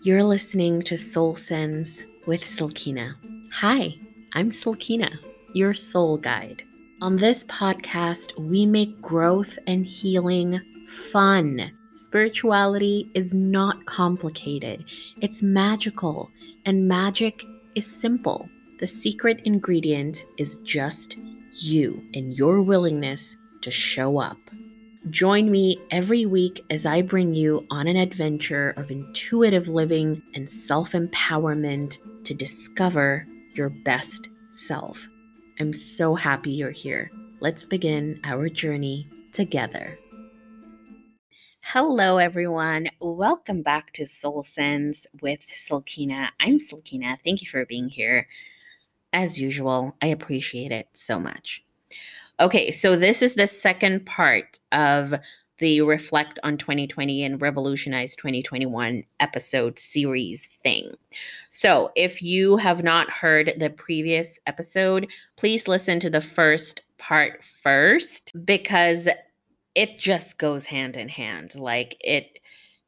You're listening to Soul Sense with Silkina. Hi, I'm Silkina, your soul guide. On this podcast, we make growth and healing fun. Spirituality is not complicated, it's magical, and magic is simple. The secret ingredient is just you and your willingness to show up. Join me every week as I bring you on an adventure of intuitive living and self empowerment to discover your best self. I'm so happy you're here. Let's begin our journey together. Hello, everyone. Welcome back to Soul Sense with Silkina. I'm Silkina. Thank you for being here. As usual, I appreciate it so much. Okay, so this is the second part of the Reflect on 2020 and Revolutionize 2021 episode series thing. So, if you have not heard the previous episode, please listen to the first part first because it just goes hand in hand. Like it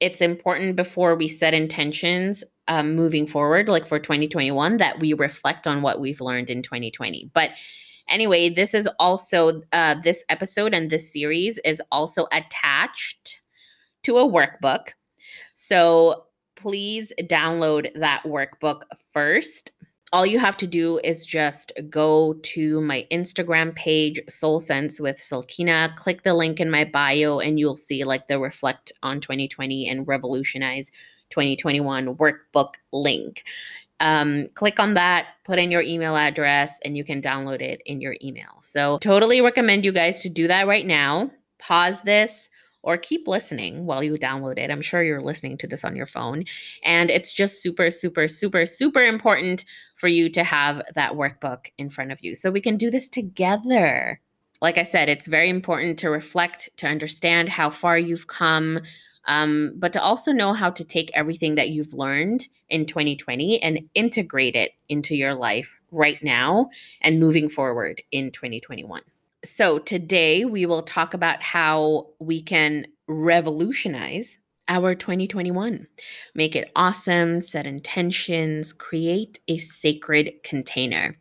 it's important before we set intentions um, moving forward like for 2021 that we reflect on what we've learned in 2020. But Anyway, this is also uh, this episode and this series is also attached to a workbook. So please download that workbook first. All you have to do is just go to my Instagram page, Soul Sense with Silkina, click the link in my bio, and you'll see like the Reflect on 2020 and Revolutionize 2021 workbook link um, click on that, put in your email address, and you can download it in your email. So, totally recommend you guys to do that right now. Pause this or keep listening while you download it. I'm sure you're listening to this on your phone. And it's just super, super, super, super important for you to have that workbook in front of you so we can do this together. Like I said, it's very important to reflect, to understand how far you've come, um, but to also know how to take everything that you've learned in 2020 and integrate it into your life right now and moving forward in 2021. So, today we will talk about how we can revolutionize our 2021. Make it awesome, set intentions, create a sacred container.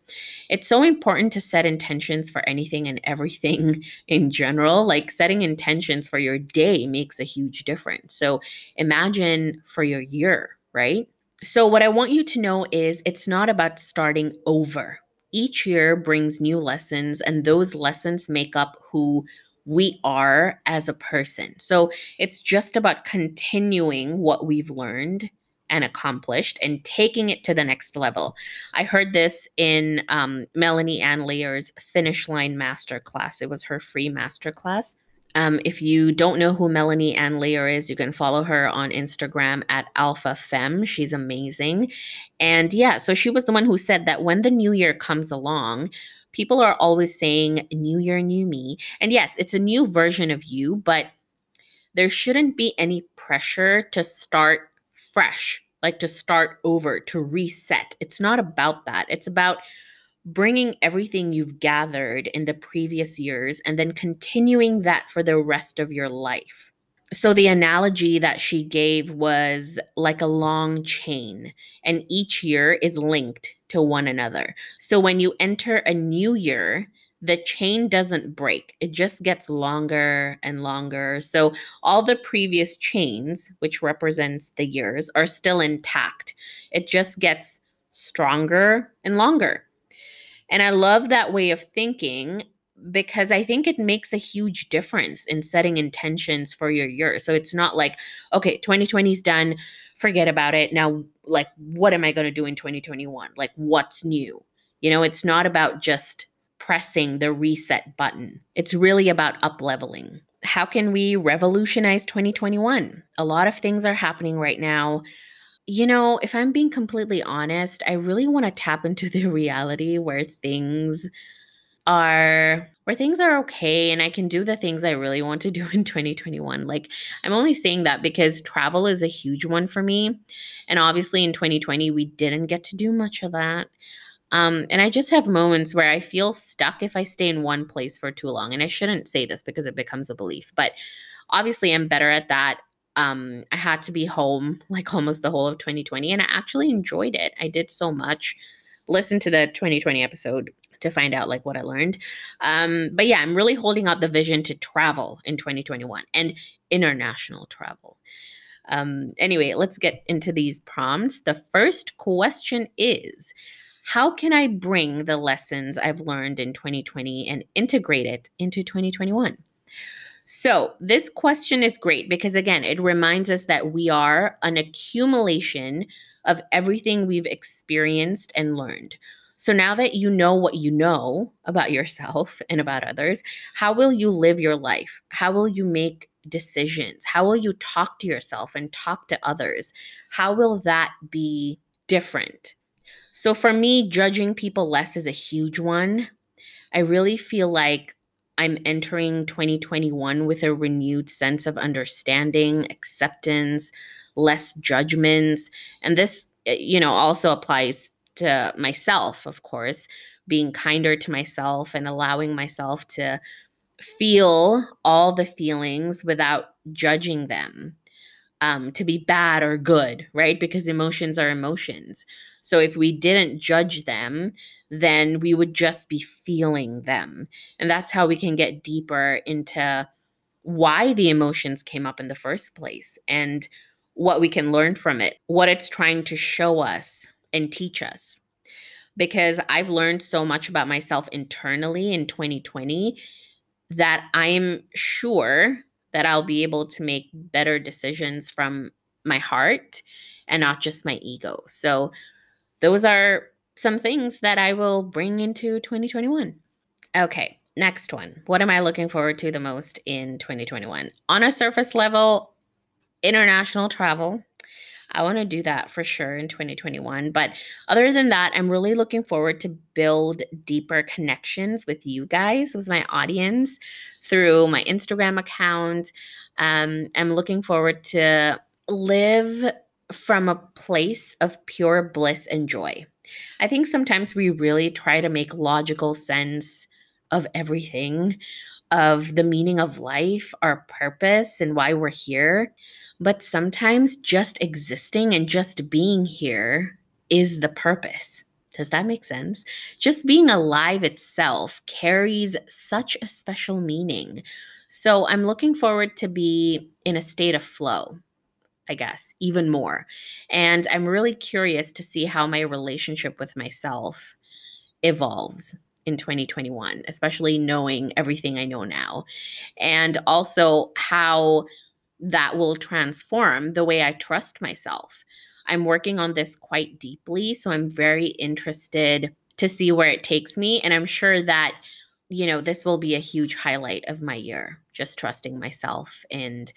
It's so important to set intentions for anything and everything in general. Like setting intentions for your day makes a huge difference. So imagine for your year, right? So, what I want you to know is it's not about starting over. Each year brings new lessons, and those lessons make up who we are as a person. So it's just about continuing what we've learned and accomplished and taking it to the next level. I heard this in um, Melanie Ann Layer's Finish Line Masterclass. It was her free masterclass. Um, if you don't know who Melanie Ann Layer is, you can follow her on Instagram at Alpha Femme. She's amazing. And yeah, so she was the one who said that when the new year comes along, people are always saying new year, new me. And yes, it's a new version of you, but there shouldn't be any pressure to start fresh, like to start over, to reset. It's not about that. It's about bringing everything you've gathered in the previous years and then continuing that for the rest of your life. So, the analogy that she gave was like a long chain, and each year is linked to one another. So when you enter a new year, the chain doesn't break. It just gets longer and longer. So all the previous chains, which represents the years, are still intact. It just gets stronger and longer. And I love that way of thinking because I think it makes a huge difference in setting intentions for your year. So it's not like, okay, 2020 is done forget about it. Now, like, what am I going to do in 2021? Like, what's new? You know, it's not about just pressing the reset button, it's really about up leveling. How can we revolutionize 2021? A lot of things are happening right now. You know, if I'm being completely honest, I really want to tap into the reality where things are where things are okay and I can do the things I really want to do in 2021. Like, I'm only saying that because travel is a huge one for me. And obviously, in 2020, we didn't get to do much of that. Um, and I just have moments where I feel stuck if I stay in one place for too long. And I shouldn't say this because it becomes a belief, but obviously, I'm better at that um, I had to be home like almost the whole of 2020, and I actually enjoyed it. I did so much. Listen to the 2020 episode to find out like what I learned. Um, but yeah, I'm really holding out the vision to travel in 2021 and international travel. Um, anyway, let's get into these prompts. The first question is How can I bring the lessons I've learned in 2020 and integrate it into 2021? So, this question is great because, again, it reminds us that we are an accumulation of everything we've experienced and learned. So, now that you know what you know about yourself and about others, how will you live your life? How will you make decisions? How will you talk to yourself and talk to others? How will that be different? So, for me, judging people less is a huge one. I really feel like I'm entering 2021 with a renewed sense of understanding, acceptance, less judgments. And this, eh, you know, also applies to myself, of course, being kinder to myself and allowing myself to feel all the feelings without judging them um, to be bad or good, right? Because emotions are emotions. So if we didn't judge them, then we would just be feeling them. And that's how we can get deeper into why the emotions came up in the first place and what we can learn from it, what it's trying to show us and teach us. Because I've learned so much about myself internally in 2020 that I'm sure that I'll be able to make better decisions from my heart and not just my ego. So those are some things that I will bring into 2021. Okay, next one. What am I looking forward to the most in 2021? On a surface level, international travel. I want to do that for sure in 2021. But other than that, I'm really looking forward to build deeper connections with you guys, with my audience through my Instagram account. Um, I'm looking forward to live from a place of pure bliss and joy. I think sometimes we really try to make logical sense of everything, of the meaning of life, our purpose, and why we're here. But sometimes just existing and just being here is the purpose. Does that make sense? Just being alive itself carries such a special meaning. So I'm looking forward to be in a state of flow, I guess, even more. And I'm really curious to see how my relationship with myself evolves in 2021, especially knowing everything I know now. And also how that will transform the way I trust myself. I'm working on this quite deeply, so I'm very interested to see where it takes me. And I'm sure that, you know, this will be a huge highlight of my year, just trusting myself and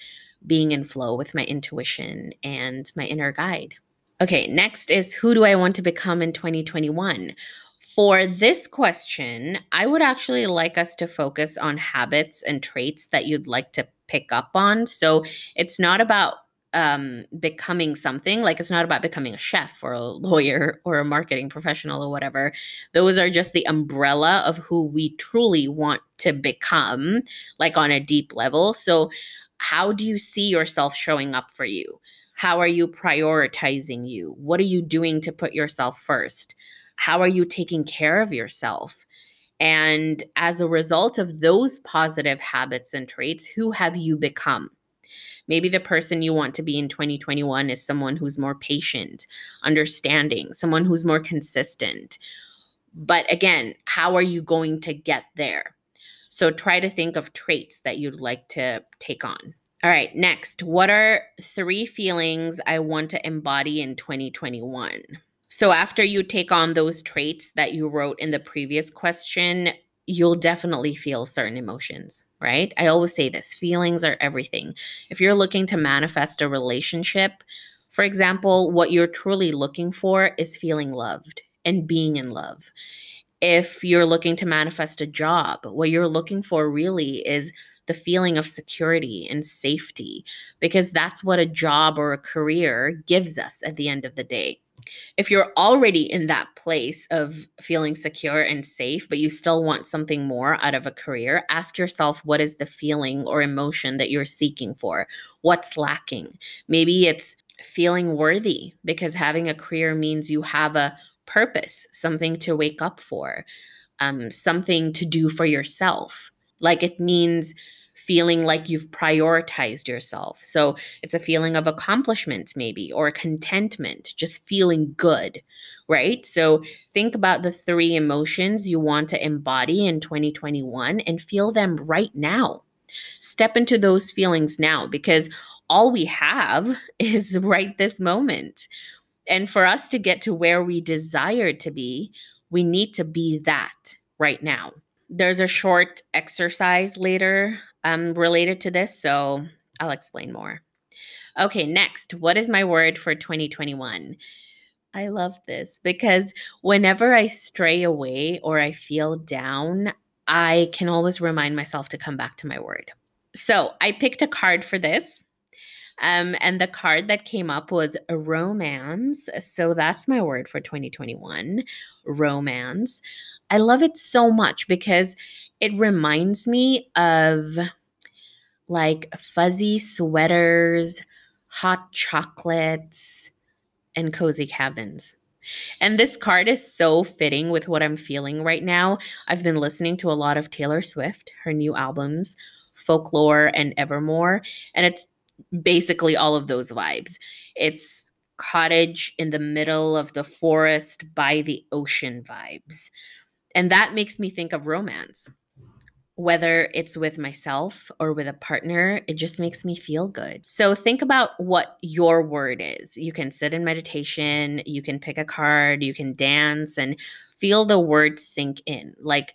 being in flow with my intuition and my inner guide. Okay, next is who do I want to become in 2021? For this question, I would actually like us to focus on habits and traits that you'd like to pick up on. So it's not about um, becoming something. Like it's not about becoming a chef or a lawyer or a marketing professional or whatever. Those are just the umbrella of who we truly want to become, like on a deep level. So how do you see yourself showing up for you? How are you prioritizing you? What are you doing to put yourself first? How are you taking care of yourself? And as a result of those positive habits and traits, who have you become? Maybe the person you want to be in 2021 is someone who's more patient, understanding, someone who's more consistent. But again, how are you going to get there? So try to think of traits that you'd like to take on. All right, next, what are three feelings I want to embody in 2021? So after you take on those traits that you wrote in the previous question, you'll definitely feel certain emotions, right? I always say this feelings are everything. If you're looking to manifest a relationship, for example, what you're truly looking for is feeling loved and being in love if you're looking to manifest a job, what you're looking for really is the feeling of security and safety, because that's what a job or a career gives us at the end of the day. If you're already in that place of feeling secure and safe, but you still want something more out of a career, ask yourself what is the feeling or emotion that you're seeking for? What's lacking? Maybe it's feeling worthy because having a career means you have a purpose, something to wake up for, um, something to do for yourself. Like it means feeling like you've prioritized yourself. So it's a feeling of accomplishment, maybe, or contentment, just feeling good, right? So think about the three emotions you want to embody in 2021 and feel them right now. Step into those feelings now because all we have is right this moment. And for us to get to where we desire to be, we need to be that right now. There's a short exercise later um, related to this, so I'll explain more. Okay, next, what is my word for 2021? I love this because whenever I stray away or I feel down, I can always remind myself to come back to my word. So I picked a card for this. Um, and the card that came up was romance. So that's my word for 2021 romance. I love it so much because it reminds me of like fuzzy sweaters, hot chocolates, and cozy cabins. And this card is so fitting with what I'm feeling right now. I've been listening to a lot of Taylor Swift, her new albums, Folklore and Evermore, and it's basically all of those vibes. It's cottage in the middle of the forest by the ocean vibes. And that makes me think of romance. Whether it's with myself or with a partner, it just makes me feel good. So think about what your word is. You can sit in meditation, you can pick a card, you can dance and feel the word sink in. Like,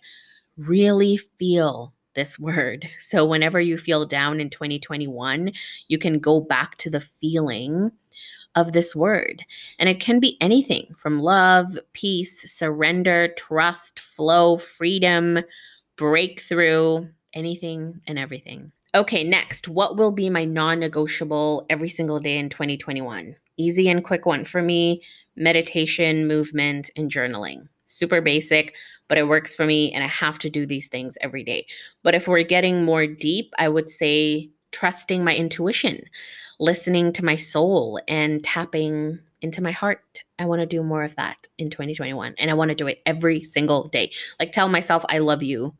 really feel this word. So, whenever you feel down in 2021, you can go back to the feeling of this word. And it can be anything from love, peace, surrender, trust, flow, freedom, breakthrough, anything and everything. Okay, next, what will be my non negotiable every single day in 2021? Easy and quick one for me meditation, movement, and journaling. Super basic, but it works for me and I have to do these things every day. But if we're getting more deep, I would say trusting my intuition, listening to my soul and tapping into my heart. I want to do more of that in 2021 and I want to do it every single day. Like tell myself I love you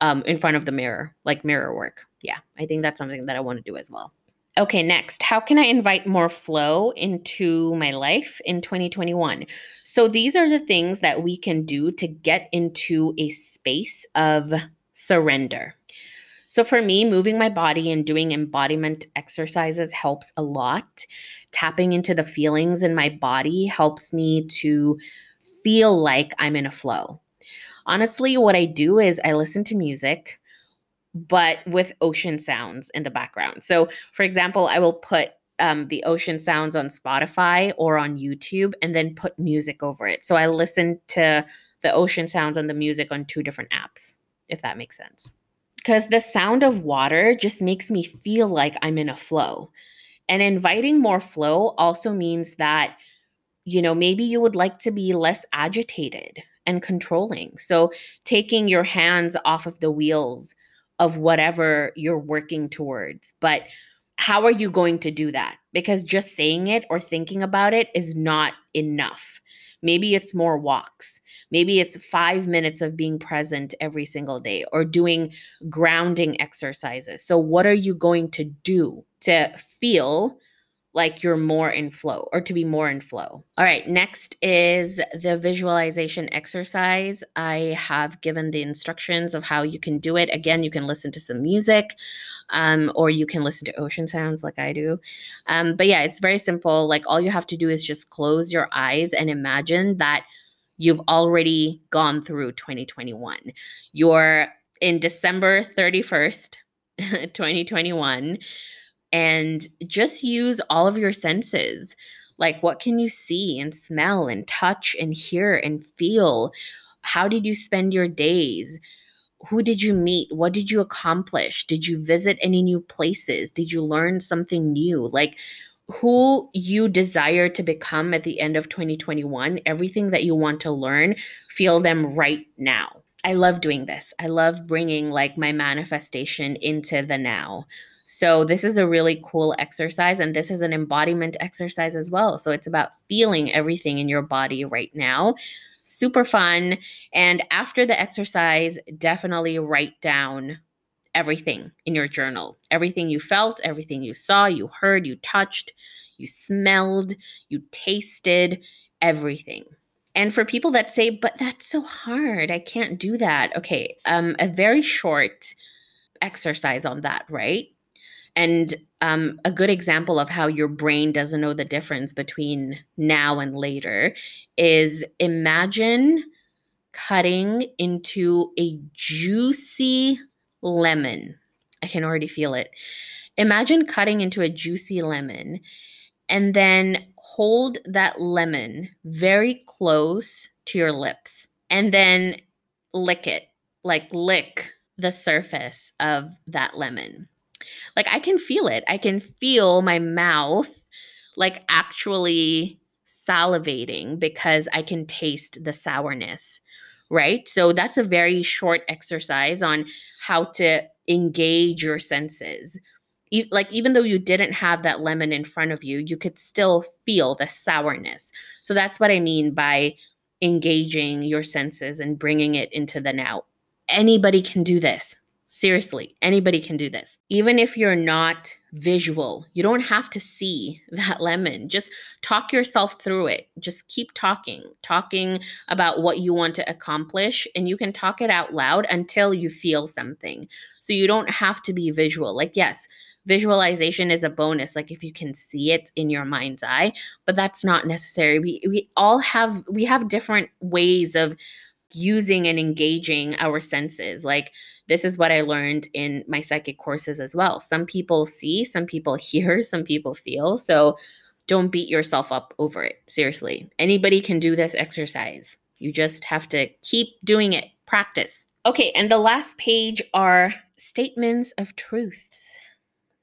um in front of the mirror, like mirror work. Yeah, I think that's something that I want to do as well. Okay, next, how can I invite more flow into my life in 2021? So, these are the things that we can do to get into a space of surrender. So, for me, moving my body and doing embodiment exercises helps a lot. Tapping into the feelings in my body helps me to feel like I'm in a flow. Honestly, what I do is I listen to music but with ocean sounds in the background. So, for example, I will put um, the ocean sounds on Spotify or on YouTube and then put music over it. So I listen to the ocean sounds and the music on two different apps, if that makes sense. Because the sound of water just makes me feel like I'm in a flow. And inviting more flow also means that, you know, maybe you would like to be less agitated and controlling. So taking your hands off of the wheels of whatever you're working towards. But how are you going to do that? Because just saying it or thinking about it is not enough. Maybe it's more walks. Maybe it's five minutes of being present every single day or doing grounding exercises. So, what are you going to do to feel like you're more in flow or to be more in flow. All right, next is the visualization exercise. I have given the instructions of how you can do it. Again, you can listen to some music um, or you can listen to ocean sounds like I do. Um, but yeah, it's very simple. Like all you have to do is just close your eyes and imagine that you've already gone through 2021. You're in December 31st, 2021 and just use all of your senses. Like, what can you see and smell and touch and hear and feel? How did you spend your days? who did you meet? What did you accomplish? Did you visit any new places? Did you learn something new? Like, who you desire to become at the end of 2021, everything that you want to learn, feel them right now. I love doing this. I love bringing like my manifestation into the now. So, this is a really cool exercise, and this is an embodiment exercise as well. So, it's about feeling everything in your body right now. Super fun. And after the exercise, definitely write down everything in your journal everything you felt, everything you saw, you heard, you touched, you smelled, you tasted, everything. And for people that say, but that's so hard, I can't do that. Okay, um, a very short exercise on that, right? And um, a good example of how your brain doesn't know the difference between now and later is imagine cutting into a juicy lemon. I can already feel it. Imagine cutting into a juicy lemon and then hold that lemon very close to your lips and then lick it, like lick the surface of that lemon. Like I can feel it. I can feel my mouth like actually salivating because I can taste the sourness right? So that's a very short exercise on how to engage your senses. like even though you didn't have that lemon in front of you, you could still feel the sourness. So that's what I mean by engaging your senses and bringing it into the now. Anybody can do this. Seriously, anybody can do this. Even if you're not visual, you don't have to see that lemon. Just talk yourself through it. Just keep talking, talking about what you want to accomplish, and you can talk it out loud until you feel something. So you don't have to be visual. Like, yes, visualization is a bonus like if you can see it in your mind's eye but that's not necessary we we all have we have different ways of using and engaging our senses. Like, this is what I learned in my psychic courses as well. Some people see, some people hear, some people feel. So, don't beat yourself up over it. Seriously. Anybody can do this exercise. You just have to keep doing it, practice. Okay, and the last page are statements of truths.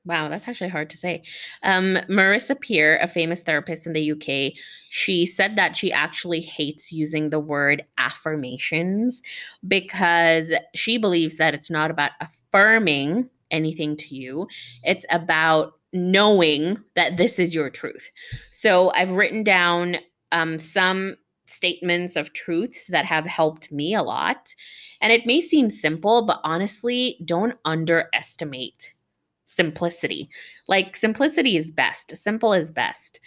Wow, that's actually hard to say. Um, Marissa Peer, a famous therapist in the UK, she said that she actually hates using the word affirmations because she believes that it's not about affirming anything to you, it's about knowing that this is your truth. So I've written down um, some statements of truths that have helped me a lot. And it may seem simple, but honestly, don't underestimate simplicity. Like, simplicity is best, simple is best.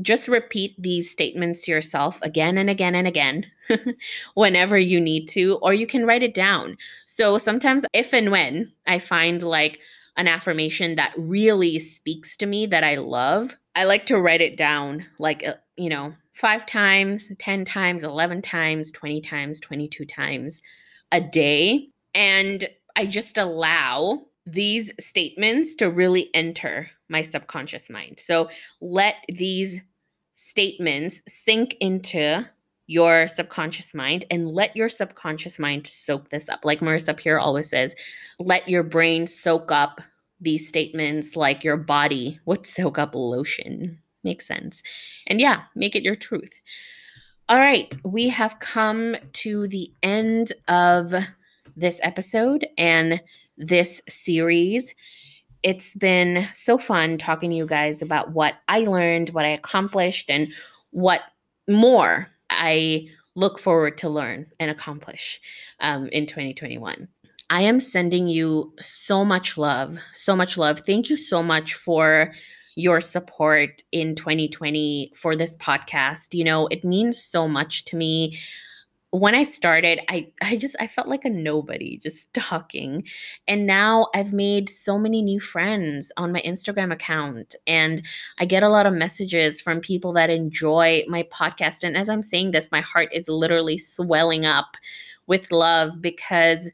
Just repeat these statements to yourself again and again and again whenever you need to, or you can write it down. So, sometimes, if and when I find like an affirmation that really speaks to me that I love, I like to write it down like, uh, you know, five times, 10 times, 11 times, 20 times, 22 times a day. And I just allow these statements to really enter my subconscious mind. So let these statements sink into your subconscious mind and let your subconscious mind soak this up. Like Marissa Peer always says, let your brain soak up these statements like your body would soak up lotion. Makes sense. And yeah, make it your truth. All right, we have come to the end of this episode. And this series. It's been so fun talking to you guys about what I learned, what I accomplished, and what more I look forward to learn and accomplish um, in 2021. I am sending you so much love, so much love. Thank you so much for your support in 2020 for this podcast. You know, it means so much to me when I started, I I just I felt like a nobody just talking. And now I've made so many new friends on my Instagram account and I get a lot of messages from people that enjoy my podcast and as I'm saying this, my heart is literally swelling up with love because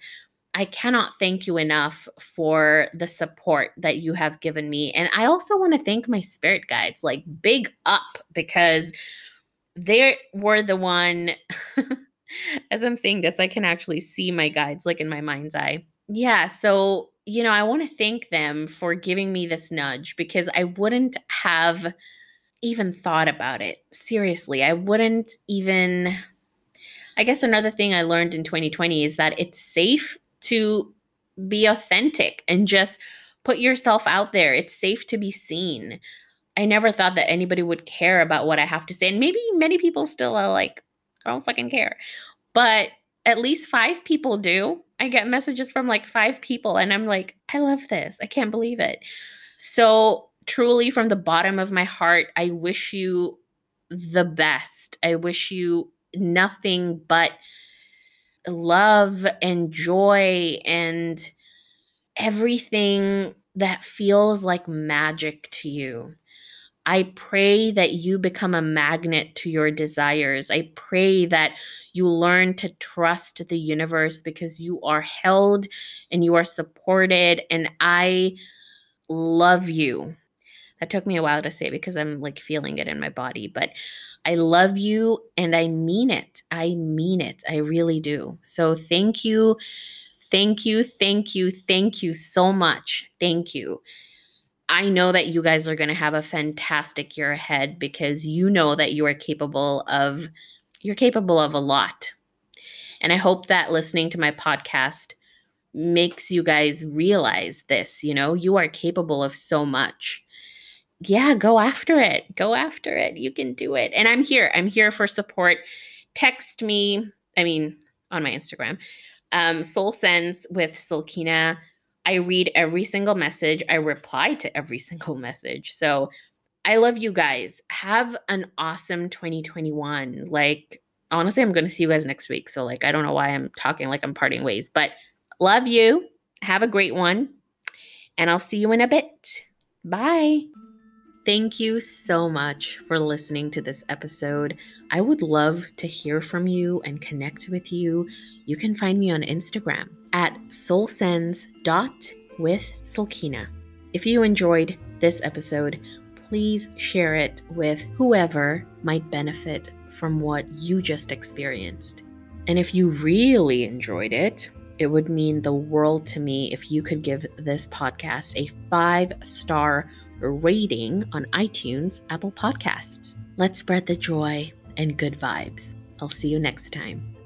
I cannot thank you enough for the support that you have given me. And I also want to thank my spirit guides, like big up because they were the one As I'm saying this, I can actually see my guides like in my mind's eye. Yeah, so, you know, I want to thank them for giving me this nudge because I wouldn't have even thought about it. Seriously, I wouldn't even. I guess another thing I learned in 2020 is that it's safe to be authentic and just put yourself out there. It's safe to be seen. I never thought that anybody would care about what I have to say. And maybe many people still are like, I don't fucking care. But at least five people do. I get messages from like five people, and I'm like, I love this. I can't believe it. So, truly, from the bottom of my heart, I wish you the best. I wish you nothing but love and joy and everything that feels like magic to you. I pray that you become a magnet to your desires. I pray that you learn to trust the universe because you are held and you are supported. And I love you. That took me a while to say because I'm like feeling it in my body, but I love you and I mean it. I mean it. I really do. So thank you. Thank you. Thank you. Thank you so much. Thank you. I know that you guys are going to have a fantastic year ahead because you know that you are capable of you're capable of a lot. And I hope that listening to my podcast makes you guys realize this, you know, you are capable of so much. Yeah, go after it. Go after it. You can do it. And I'm here. I'm here for support. Text me, I mean, on my Instagram. Um, Soul Sense with Silkina I read every single message, I reply to every single message. So I love you guys. Have an awesome 2021. Like, honestly, I'm going to see you guys next week. So, like, I don't know why I'm talking like I'm parting ways, but love you. Have a great one. And I'll see you in a bit. Bye. Thank you so much for listening to this episode. I would love to hear from you and connect with you. You can find me on Instagram at soulsense.withsilkina. If you enjoyed this episode, please share it with whoever might benefit from what you just experienced. And if you really enjoyed it, it would mean the world to me if you could give this podcast a five star rating on iTunes, Apple Podcasts. Let's spread the joy and good vibes. I'll see you next time.